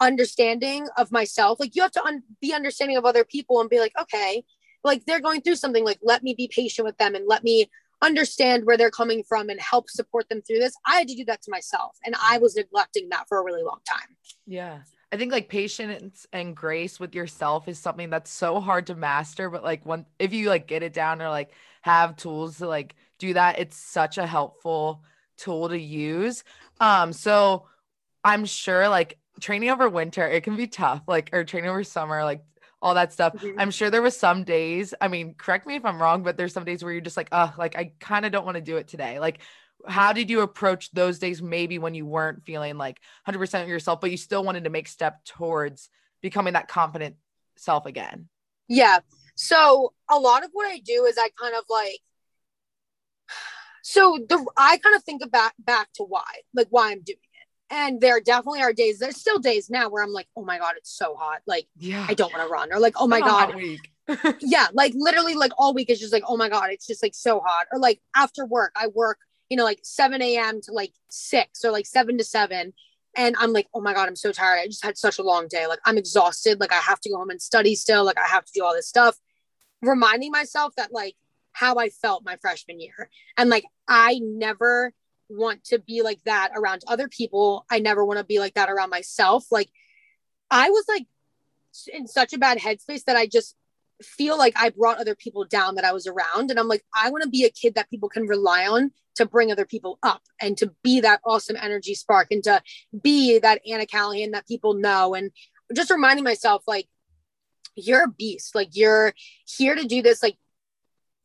understanding of myself. Like you have to un- be understanding of other people and be like, okay, like they're going through something. Like let me be patient with them and let me understand where they're coming from and help support them through this. I had to do that to myself. And I was neglecting that for a really long time. Yeah. I think like patience and grace with yourself is something that's so hard to master. But like when if you like get it down or like have tools to like do that, it's such a helpful tool to use. Um, so I'm sure like training over winter, it can be tough, like or training over summer, like all that stuff. Mm-hmm. I'm sure there was some days, I mean, correct me if I'm wrong, but there's some days where you're just like, oh, like I kind of don't want to do it today. Like, how did you approach those days maybe when you weren't feeling like 100% of yourself, but you still wanted to make step towards becoming that confident self again? Yeah. So a lot of what I do is I kind of like *sighs* so the I kind of think about back to why, like why I'm doing and there definitely are days, there's still days now where I'm like, oh my God, it's so hot. Like, yeah. I don't want to run. Or like, oh my God. *laughs* *laughs* yeah. Like literally like all week is just like, oh my God, it's just like so hot. Or like after work, I work, you know, like 7 a.m. to like six or like seven to seven. And I'm like, oh my God, I'm so tired. I just had such a long day. Like I'm exhausted. Like I have to go home and study still. Like I have to do all this stuff. Reminding myself that like how I felt my freshman year. And like I never want to be like that around other people. I never want to be like that around myself. Like I was like in such a bad headspace that I just feel like I brought other people down that I was around. And I'm like, I want to be a kid that people can rely on to bring other people up and to be that awesome energy spark and to be that Anna Callahan that people know. And just reminding myself like you're a beast like you're here to do this like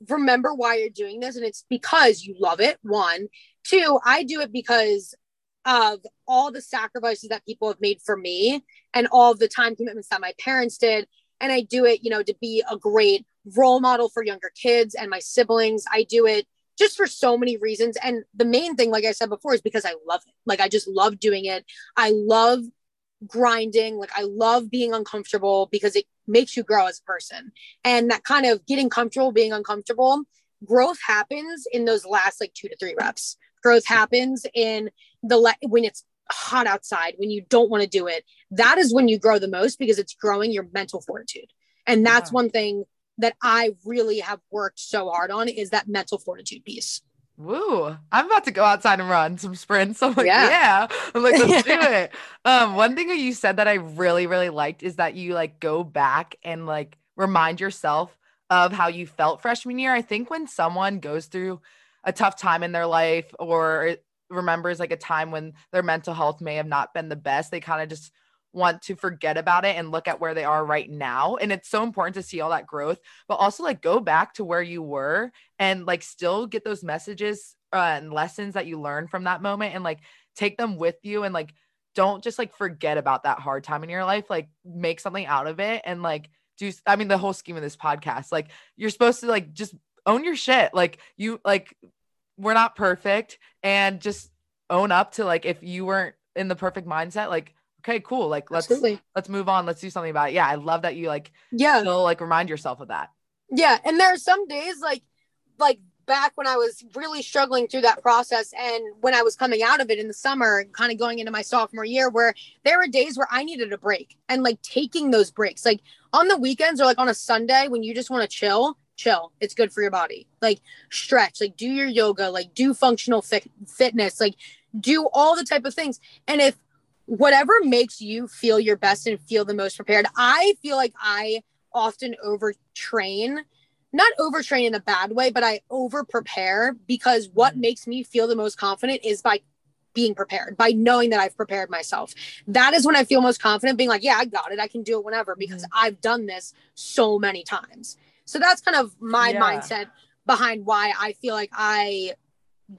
remember why you're doing this and it's because you love it one. Two i do it because of all the sacrifices that people have made for me and all the time commitments that my parents did. And i do it you know to be a great role model for younger kids and my siblings. I do it just for so many reasons. And the main thing like i said before is because i love it. Like i just love doing it. I love grinding. Like i love being uncomfortable because it makes you grow as a person. And that kind of getting comfortable being uncomfortable growth happens in those last like two to three reps. Growth happens in the le- when it's hot outside when you don't want to do it. That is when you grow the most because it's growing your mental fortitude. And that's one thing that i really have worked so hard on is that mental fortitude piece Woo! I'm about to go outside and run some sprints. *laughs* I'm like, yeah. yeah. I'm like, let's do *laughs* it. Um, one thing that you said that I really, really liked is that you like go back and like remind yourself of how you felt freshman year. I think when someone goes through a tough time in their life or remembers like a time when their mental health may have not been the best, they kind of just want to forget about it and look at where they are right now. And it's so important to see all that growth, but also like go back to where you were and like still get those messages uh, and lessons that you learned from that moment and like take them with you and like don't just like forget about that hard time in your life. Like make something out of it and like do, I mean, the whole scheme of this podcast, like you're supposed to like just own your shit. Like you, like, we're not perfect and just own up to like if you weren't in the perfect mindset, like okay, cool. Like let's Absolutely. let's move on. Let's do something about it. Yeah, I love that you like yeah still like remind yourself of that. Yeah, and there are some days like like back when I was really struggling through that process and when I was coming out of it in the summer, kind of going into my sophomore year, where there were days where I needed a break and like taking those breaks, like on the weekends or like on a Sunday when you just want to chill, chill. It's good for your body. Like stretch, like do your yoga, like do functional fit- fitness, like do all the type of things. And if whatever makes you feel your best and feel the most prepared. I feel like I often overtrain, not overtrain in a bad way, but I over prepare because what mm-hmm. makes me feel the most confident is by being prepared, by knowing that I've prepared myself. That is when I feel most confident, being like, yeah, I got it. I can do it whenever because mm-hmm. I've done this so many times. So that's kind of my yeah. mindset behind why I feel like I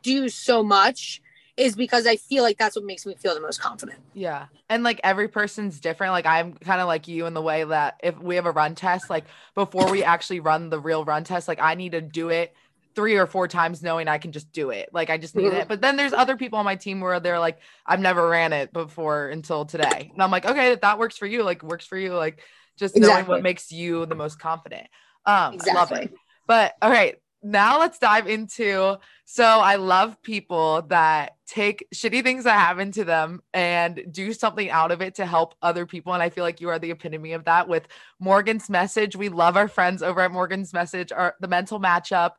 do so much is because I feel like that's what makes me feel the most confident. Yeah. And like every person's different. Like I'm kind of like you in the way that if we have a run test, like before we actually run the real run test, like I need to do it three or four times knowing I can just do it. Like I just need mm-hmm. it. *laughs* But then there's other people on my team where they're like, I've never ran it before until today. And I'm like, okay, if that works for you, like works for you. Like just exactly. knowing what makes you the most confident. Um, exactly. I love it. But all right, now let's dive into so I love people that take shitty things that happen to them and do something out of it to help other people. And I feel like you are the epitome of that with Morgan's message. We love our friends over at Morgan's message, our the mental matchup.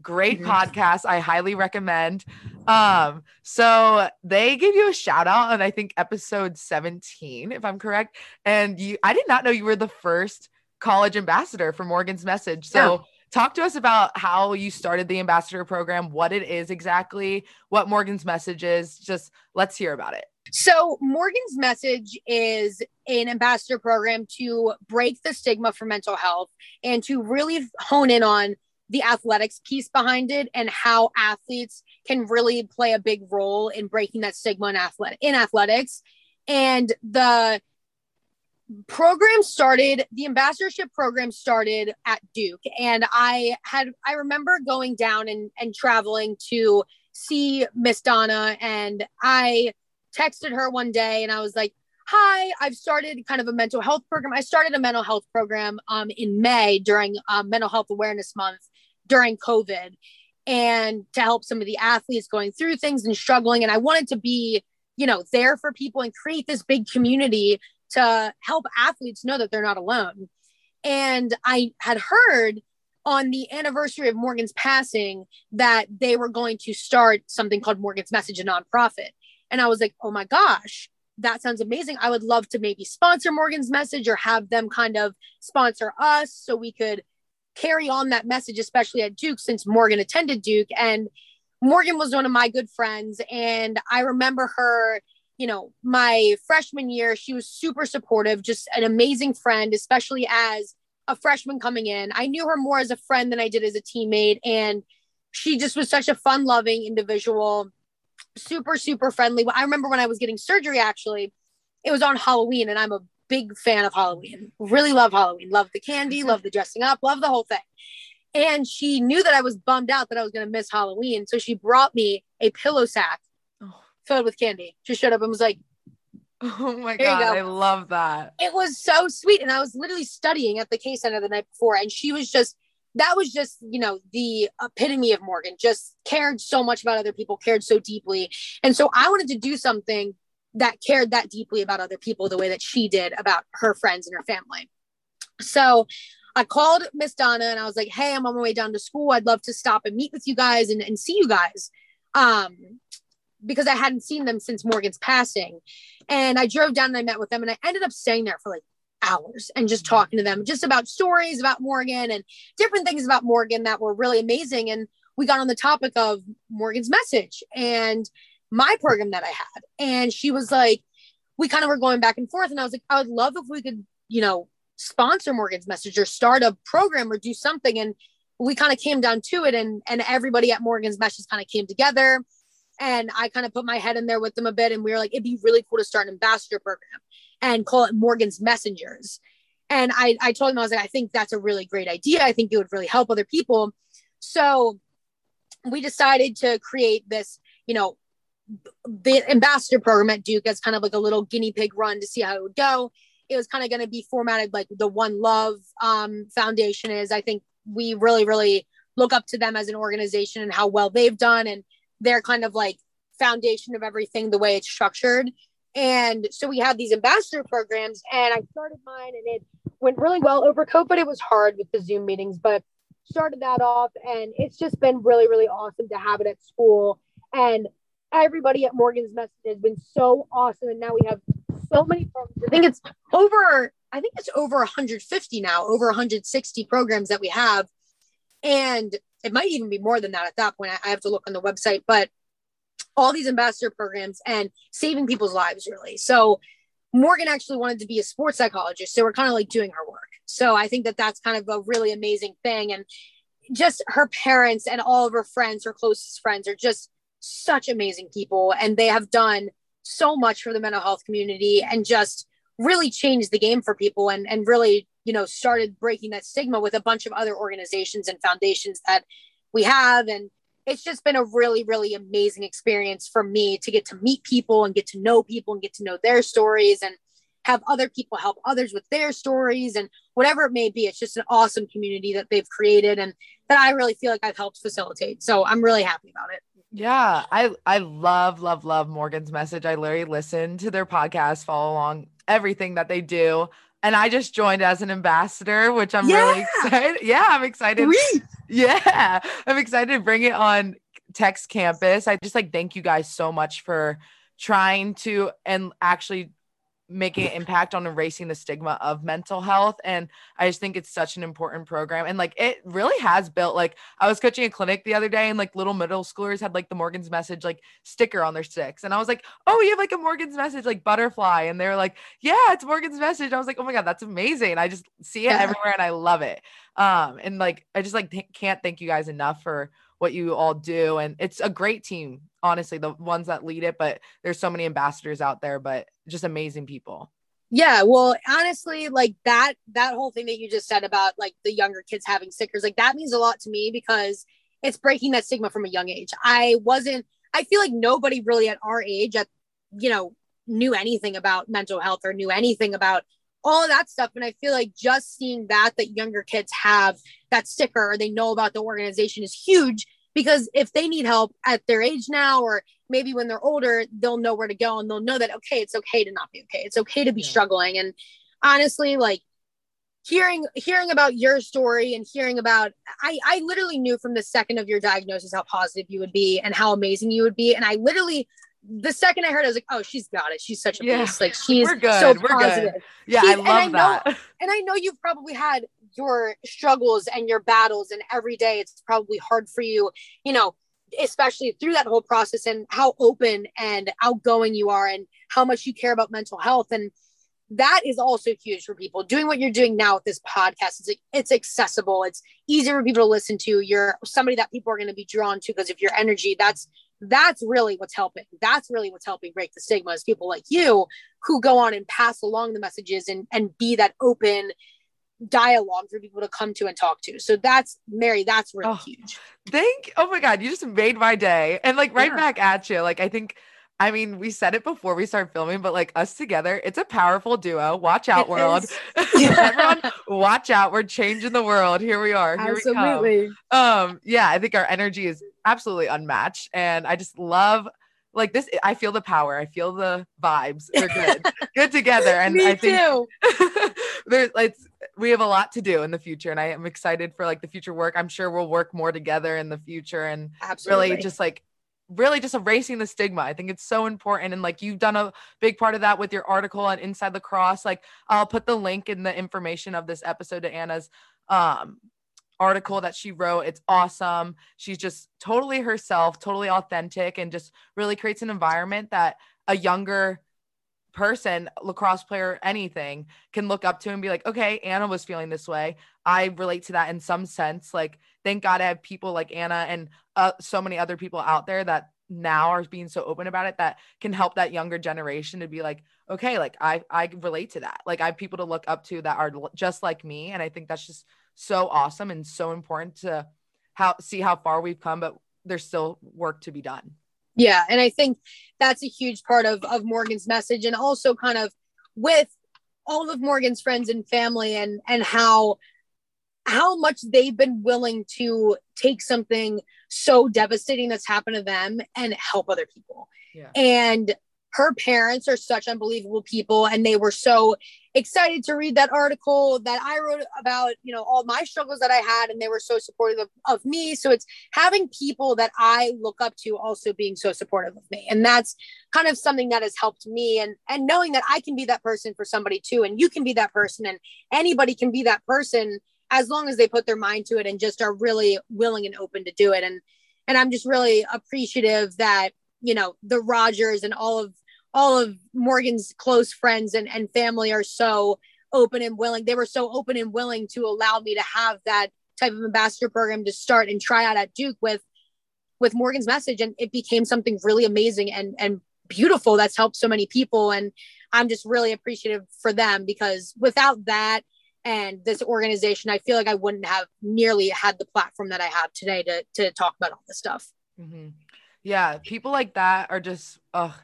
Great mm-hmm. podcast. I highly recommend. Um, so they gave you a shout out on I think episode 17, if I'm correct. And you I did not know you were the first college ambassador for Morgan's message. So yeah Talk to us about how you started the ambassador program, what it is exactly, what Morgan's message is. Just let's hear about it. So, Morgan's message is an ambassador program to break the stigma for mental health and to really hone in on the athletics piece behind it and how athletes can really play a big role in breaking that stigma in in athletics. And the program started the ambassadorship program started at duke. And i had i remember going down and and traveling to see miss donna. And i texted her one day and i was like hi i've started kind of a mental health program. I started a mental health program um, in may during um, mental health awareness month during covid and to help some of the athletes going through things and struggling. And i wanted to be you know there for people and create this big community to help athletes know that they're not alone. And I had heard on the anniversary of Morgan's passing that they were going to start something called Morgan's Message, a nonprofit. And I was like, oh my gosh, that sounds amazing. I would love to maybe sponsor Morgan's Message or have them kind of sponsor us so we could carry on that message, especially at Duke, since Morgan attended Duke. And Morgan was one of my good friends. And I remember her you know, my freshman year, she was super supportive, just an amazing friend, especially as a freshman coming in. I knew her more as a friend than I did as a teammate. And she just was such a fun loving individual, super, super friendly. I remember when I was getting surgery, actually, it was on Halloween, and I'm a big fan of Halloween. Really love Halloween. Love the candy, *laughs* love the dressing up, love the whole thing. And she knew that I was bummed out that I was going to miss Halloween. So she brought me a pillow sack. Filled with candy. She showed up and was like, Oh my God, go. I love that. It was so sweet. And I was literally studying at the K Center the night before. And she was just, that was just, you know, the epitome of Morgan, just cared so much about other people, cared so deeply. And so I wanted to do something that cared that deeply about other people the way that she did about her friends and her family. So I called Miss Donna and I was like, hey, I'm on my way down to school. I'd love to stop and meet with you guys and, and see you guys. Um, because I hadn't seen them since Morgan's passing. And I drove down and I met with them and I ended up staying there for like hours and just mm-hmm. talking to them just about stories about Morgan and different things about Morgan that were really amazing. And we got on the topic of Morgan's message and my program that I had. And she was like, we kind of were going back and forth. And I was like, I would love if we could, you know, sponsor Morgan's Message or start a program or do something. And we kind of came down to it and and everybody at Morgan's Message kind of came together. And I kind of put my head in there with them a bit. And we were like, it'd be really cool to start an ambassador program and call it Morgan's Messengers. And I, I told him, I was like, I think that's a really great idea. I think it would really help other people. So we decided to create this, you know, the ambassador program at Duke as kind of like a little guinea pig run to see how it would go it was kind of going to be formatted like the One Love um, Foundation is. I think we really, really look up to them as an organization and how well they've done, and they're kind of like foundation of everything, the way it's structured. And so we have these ambassador programs, and I started mine, and it went really well over COVID. It was hard with the Zoom meetings, but started that off, and it's just been really, really awesome to have it at school. And everybody at Morgan's Message has been so awesome, and now we have so many programs. I think it's over, I think it's over 150 now, over 160 programs that we have. And it might even be more than that at that point. I have to look on the website, but all these ambassador programs and saving people's lives, really. So Morgan actually wanted to be a sports psychologist. So we're kind of like doing her work. So I think that that's kind of a really amazing thing. And just her parents and all of her friends, her closest friends, are just such amazing people. And they have done so much for the mental health community and just really changed the game for people and, and really, you know, started breaking that stigma with a bunch of other organizations and foundations that we have. And it's just been a really, really amazing experience for me to get to meet people and get to know people and get to know their stories and have other people help others with their stories and whatever it may be. It's just an awesome community that they've created and that I really feel like I've helped facilitate. So I'm really happy about it. Yeah, I I love love love Morgan's message. I literally listen to their podcast, follow along everything that they do. And I just joined as an ambassador, which I'm yeah. really excited. Yeah, I'm excited. Sweet. Yeah, *laughs* I'm excited to bring it on Tech's campus. I just like thank you guys so much for trying to and actually making an impact on erasing the stigma of mental health and i just think it's such an important program and like it really has built like i was coaching a clinic the other day and like little middle schoolers had like the morgan's message like sticker on their sticks and i was like oh you have like a morgan's message like butterfly and they're like yeah it's morgan's message i was like oh my god that's amazing i just see it everywhere and i love it um and like i just like th- can't thank you guys enough for what you all do and it's a great team honestly the ones that lead it but there's so many ambassadors out there but just amazing people. Yeah well honestly like that that whole thing that you just said about like the younger kids having stickers like that means a lot to me because it's breaking that stigma from a young age. I wasn't i feel like nobody really at our age at you know knew anything about mental health or knew anything about all of that stuff. And i feel like just seeing that that younger kids have that sticker or they know about the organization is huge because if they need help at their age now or maybe when they're older they'll know where to go and they'll know that okay it's okay to not be okay. It's okay to be yeah. struggling. And honestly like hearing hearing about your story and hearing about I I literally knew from the second of your diagnosis how positive you would be and how amazing you would be. And I literally the second I heard, I was like, "Oh, she's got it. She's such a yeah. beast. Like she's We're good. so We're positive." Good. Yeah, she's, I love and I that. Know, *laughs* and I know you've probably had your struggles and your battles, and every day it's probably hard for you. You know, especially through that whole process and how open and outgoing you are and how much you care about mental health and that is also huge for people doing what you're doing now with this podcast it's, it's accessible it's easier for people to listen to you're somebody that people are going to be drawn to because of your energy that's that's really what's helping that's really what's helping break the stigma is people like you who go on and pass along the messages and and be that open dialogue for people to come to and talk to. So that's Mary, that's really oh, huge. Thank oh my god, you just made my day. And like right yeah. back at you. Like I think I mean, we said it before we start filming, but like us together, it's a powerful duo. Watch out, it world. *laughs* *laughs* Everyone, watch out. We're changing the world. Here we are. Here absolutely. We come. Um, yeah, I think our energy is absolutely unmatched. And I just love like this. I feel the power. I feel the vibes. We're good. *laughs* good together. And Me I think too. there's like we have a lot to do in the future and I am excited for like the future work. I'm sure we'll work more together in the future and Absolutely. really just like really just erasing the stigma. I think it's so important. And like you've done a big part of that with your article on Inside Lacrosse. Like I'll put the link in the information of this episode to Anna's um article that she wrote. It's awesome. She's just totally herself, totally authentic, and just really creates an environment that a younger person, lacrosse player, anything can look up to and be like, okay, Anna was feeling this way. I relate to that in some sense. Like, thank God I have people like Anna and uh, so many other people out there that now are being so open about it that can help that younger generation to be like, okay, like I I relate to that. Like I have people to look up to that are just like me, and I think that's just so awesome and so important to how see how far we've come, but there's still work to be done. Yeah. And I think that's a huge part of, of Morgan's message and also kind of with all of Morgan's friends and family and, and how, how much they've been willing to take something so devastating that's happened to them and help other people. Yeah. And her parents are such unbelievable people and they were so excited to read that article that I wrote about, you know, all my struggles that I had, and they were so supportive of, of, me. So it's having people that I look up to also being so supportive of me. And that's kind of something that has helped me and and knowing that I can be that person for somebody too, and you can be that person, and anybody can be that person as long as they put their mind to it and just are really willing and open to do it. And and I'm just really appreciative that, you know, the Rodgers and all of all of Morgan's close friends and, and family are so open and willing. They were so open and willing to allow me to have that type of ambassador program to start and try out at Duke with with Morgan's message. And it became something really amazing and and beautiful that's helped so many people. And I'm just really appreciative for them because without that and this organization, I feel like I wouldn't have nearly had the platform that I have today to to talk about all this stuff. Mm-hmm. Yeah, people like that are just ugh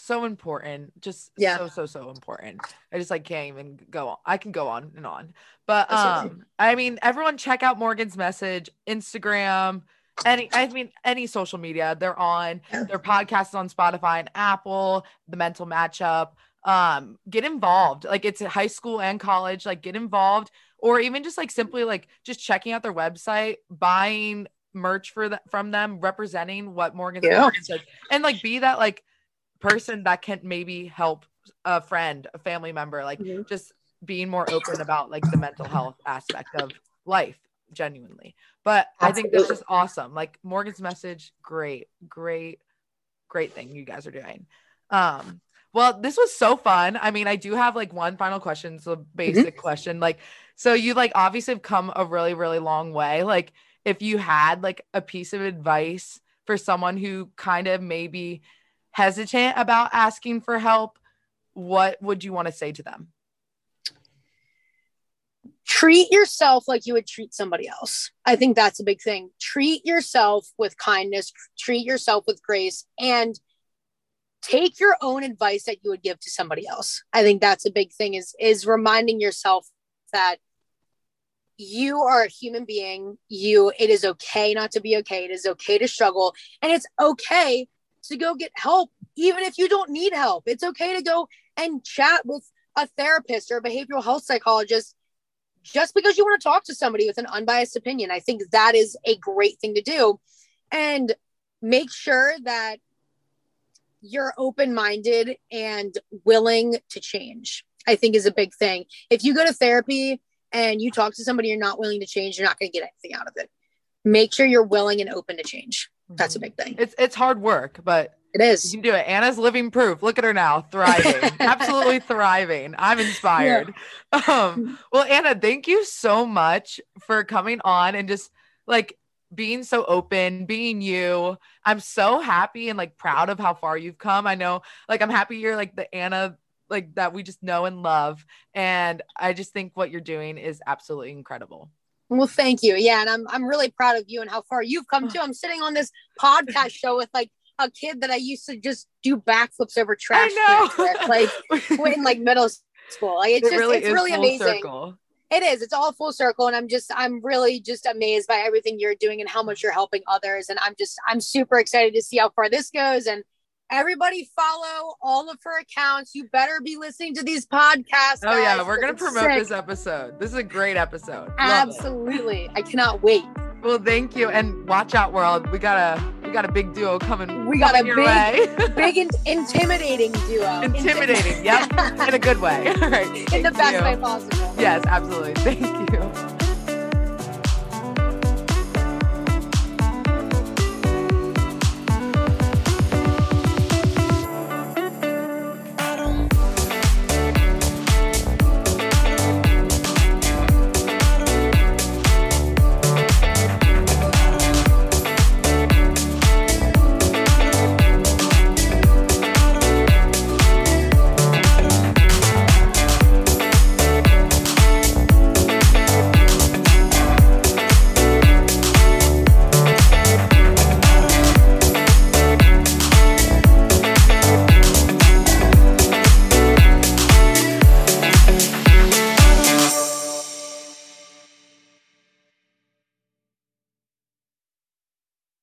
so important just yeah. so so so important. I just like can't even go on i can go on and on. But um i mean everyone check out morgan's message instagram any i mean any social media they're on their podcast is on spotify and apple the mental matchup. Um get involved like it's high school and college like get involved or even just like simply like just checking out their website buying merch for that from them representing what morgan's yeah. and like be that like person that can maybe help a friend, a family member, like mm-hmm. just being more open about like the mental health aspect of life genuinely. But Absolutely. I think that's just awesome. Like Morgan's message, great, great, great thing you guys are doing. Um, well, this was so fun. I mean, I do have like one final question. So mm-hmm. basic mm-hmm. question. Like, so you like obviously have come a really, really long way. Like, if you had like a piece of advice for someone who kind of maybe hesitant about asking for help, what would you want to say to them? Treat yourself like you would treat somebody else. I think that's a big thing. Treat yourself with kindness, treat yourself with grace, and take your own advice that you would give to somebody else. I think that's a big thing is is reminding yourself that you are a human being. You it is okay not to be okay. It is okay to struggle and it's okay to go get help, even if you don't need help. It's okay to go and chat with a therapist or a behavioral health psychologist just because you want to talk to somebody with an unbiased opinion. I think that is a great thing to do. And make sure that you're open minded and willing to change, I think is a big thing. If you go to therapy and you talk to somebody you're not willing to change, you're not going to get anything out of it. Make sure you're willing and open to change. That's a big thing. It's it's hard work, but it is. You can do it. Anna's living proof. Look at her now, thriving, *laughs* absolutely thriving. I'm inspired. Yeah. Um, well, Anna, thank you so much for coming on and just like being so open, being you. I'm so happy and like proud of how far you've come. I know, like, I'm happy you're like the Anna like that we just know and love. And I just think what you're doing is absolutely incredible. Well, thank you. Yeah, and I'm I'm really proud of you and how far you've come oh. too. I'm sitting on this podcast show with like a kid that I used to just do backflips over trash cans with, like in like *laughs* middle school. Like it's it just really it's really amazing. Circle. It is. It's all full circle, and I'm just I'm really just amazed by everything you're doing and how much you're helping others. And I'm just I'm super excited to see how far this goes. And everybody follow all of her accounts. You better be listening to these podcasts. Oh yeah, we're gonna promote sick. this episode. This is a great episode. Absolutely. I cannot wait. Well, thank you, and watch out, world. We got a we got a big duo coming. We got coming a big, *laughs* big in- intimidating duo. Intimidating, yep, *laughs* in a good way. *laughs* All right, in the best you. way possible. Yes, absolutely. Thank you.